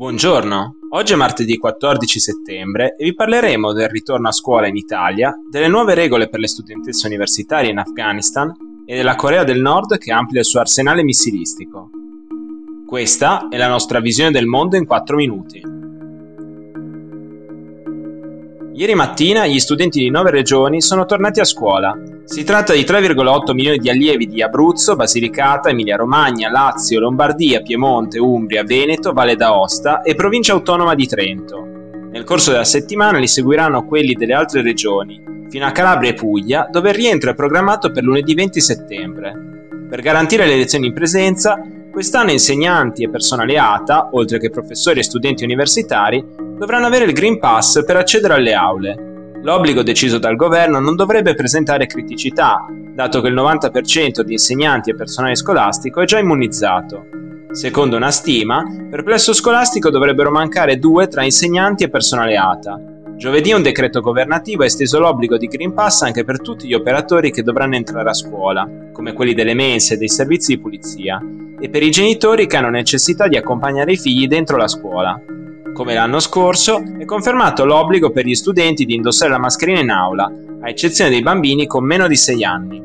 Buongiorno, oggi è martedì 14 settembre e vi parleremo del ritorno a scuola in Italia, delle nuove regole per le studentesse universitarie in Afghanistan e della Corea del Nord che amplia il suo arsenale missilistico. Questa è la nostra visione del mondo in 4 minuti. Ieri mattina gli studenti di nove regioni sono tornati a scuola. Si tratta di 3,8 milioni di allievi di Abruzzo, Basilicata, Emilia-Romagna, Lazio, Lombardia, Piemonte, Umbria, Veneto, Valle d'Aosta e Provincia Autonoma di Trento. Nel corso della settimana li seguiranno quelli delle altre regioni, fino a Calabria e Puglia, dove il rientro è programmato per lunedì 20 settembre. Per garantire le lezioni in presenza, quest'anno insegnanti e personale ATA, oltre che professori e studenti universitari, dovranno avere il Green Pass per accedere alle aule. L'obbligo deciso dal governo non dovrebbe presentare criticità, dato che il 90% di insegnanti e personale scolastico è già immunizzato. Secondo una stima, per plesso scolastico dovrebbero mancare due tra insegnanti e personale ATA. Giovedì un decreto governativo ha esteso l'obbligo di Green Pass anche per tutti gli operatori che dovranno entrare a scuola, come quelli delle mense e dei servizi di pulizia, e per i genitori che hanno necessità di accompagnare i figli dentro la scuola. Come l'anno scorso, è confermato l'obbligo per gli studenti di indossare la mascherina in aula, a eccezione dei bambini con meno di 6 anni.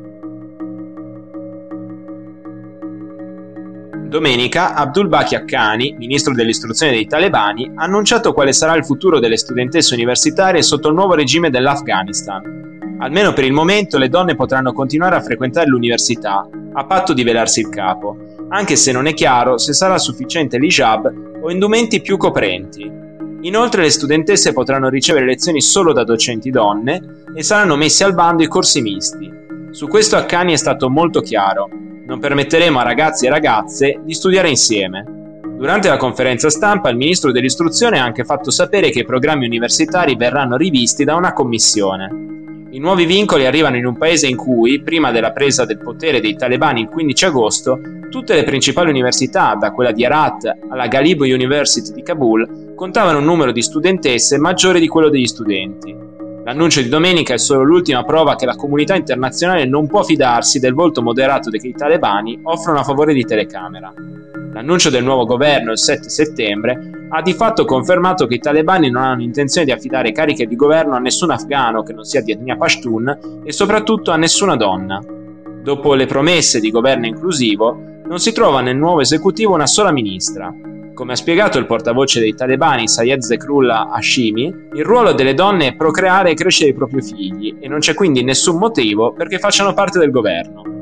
Domenica, Abdul Baki Haqqani, ministro dell'istruzione dei talebani, ha annunciato quale sarà il futuro delle studentesse universitarie sotto il nuovo regime dell'Afghanistan. Almeno per il momento le donne potranno continuare a frequentare l'università, a patto di velarsi il capo, anche se non è chiaro se sarà sufficiente l'hijab o indumenti più coprenti. Inoltre le studentesse potranno ricevere lezioni solo da docenti donne e saranno messi al bando i corsi misti. Su questo Accani è stato molto chiaro. Non permetteremo a ragazzi e ragazze di studiare insieme. Durante la conferenza stampa il ministro dell'istruzione ha anche fatto sapere che i programmi universitari verranno rivisti da una commissione. I nuovi vincoli arrivano in un paese in cui, prima della presa del potere dei talebani il 15 agosto, tutte le principali università, da quella di Herat alla Ghalib University di Kabul, contavano un numero di studentesse maggiore di quello degli studenti. L'annuncio di domenica è solo l'ultima prova che la comunità internazionale non può fidarsi del volto moderato che i talebani offrono a favore di telecamera. L'annuncio del nuovo governo il 7 settembre ha di fatto confermato che i talebani non hanno intenzione di affidare cariche di governo a nessun afgano che non sia di etnia Pashtun e soprattutto a nessuna donna. Dopo le promesse di governo inclusivo, non si trova nel nuovo esecutivo una sola ministra. Come ha spiegato il portavoce dei talebani Sayed Zekrullah Hashimi, il ruolo delle donne è procreare e crescere i propri figli e non c'è quindi nessun motivo perché facciano parte del governo.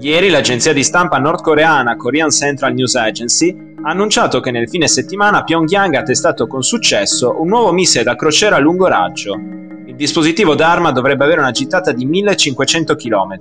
Ieri l'agenzia di stampa nordcoreana Korean Central News Agency ha annunciato che nel fine settimana Pyongyang ha testato con successo un nuovo missile da crociera a lungo raggio. Il dispositivo d'arma dovrebbe avere una gittata di 1500 km.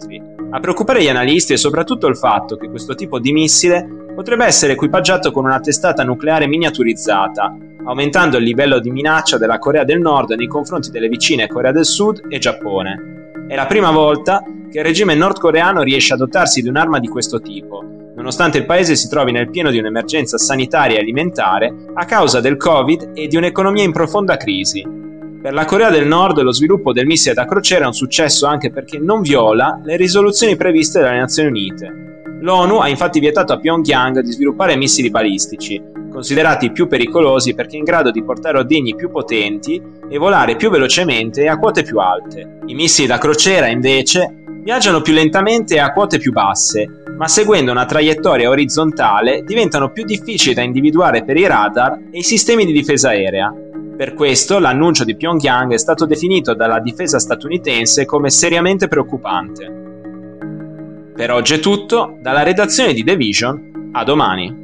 A preoccupare gli analisti è soprattutto il fatto che questo tipo di missile potrebbe essere equipaggiato con una testata nucleare miniaturizzata, aumentando il livello di minaccia della Corea del Nord nei confronti delle vicine Corea del Sud e Giappone. È la prima volta che il regime nordcoreano riesce a dotarsi di un'arma di questo tipo, nonostante il paese si trovi nel pieno di un'emergenza sanitaria e alimentare a causa del Covid e di un'economia in profonda crisi. Per la Corea del Nord lo sviluppo del missile da crociera è un successo anche perché non viola le risoluzioni previste dalle Nazioni Unite. L'ONU ha infatti vietato a Pyongyang di sviluppare missili balistici, considerati più pericolosi perché in grado di portare ordigni più potenti e volare più velocemente e a quote più alte. I missili da crociera, invece, viaggiano più lentamente e a quote più basse, ma seguendo una traiettoria orizzontale diventano più difficili da individuare per i radar e i sistemi di difesa aerea. Per questo l'annuncio di Pyongyang è stato definito dalla difesa statunitense come seriamente preoccupante. Per oggi è tutto, dalla redazione di The Vision, a domani.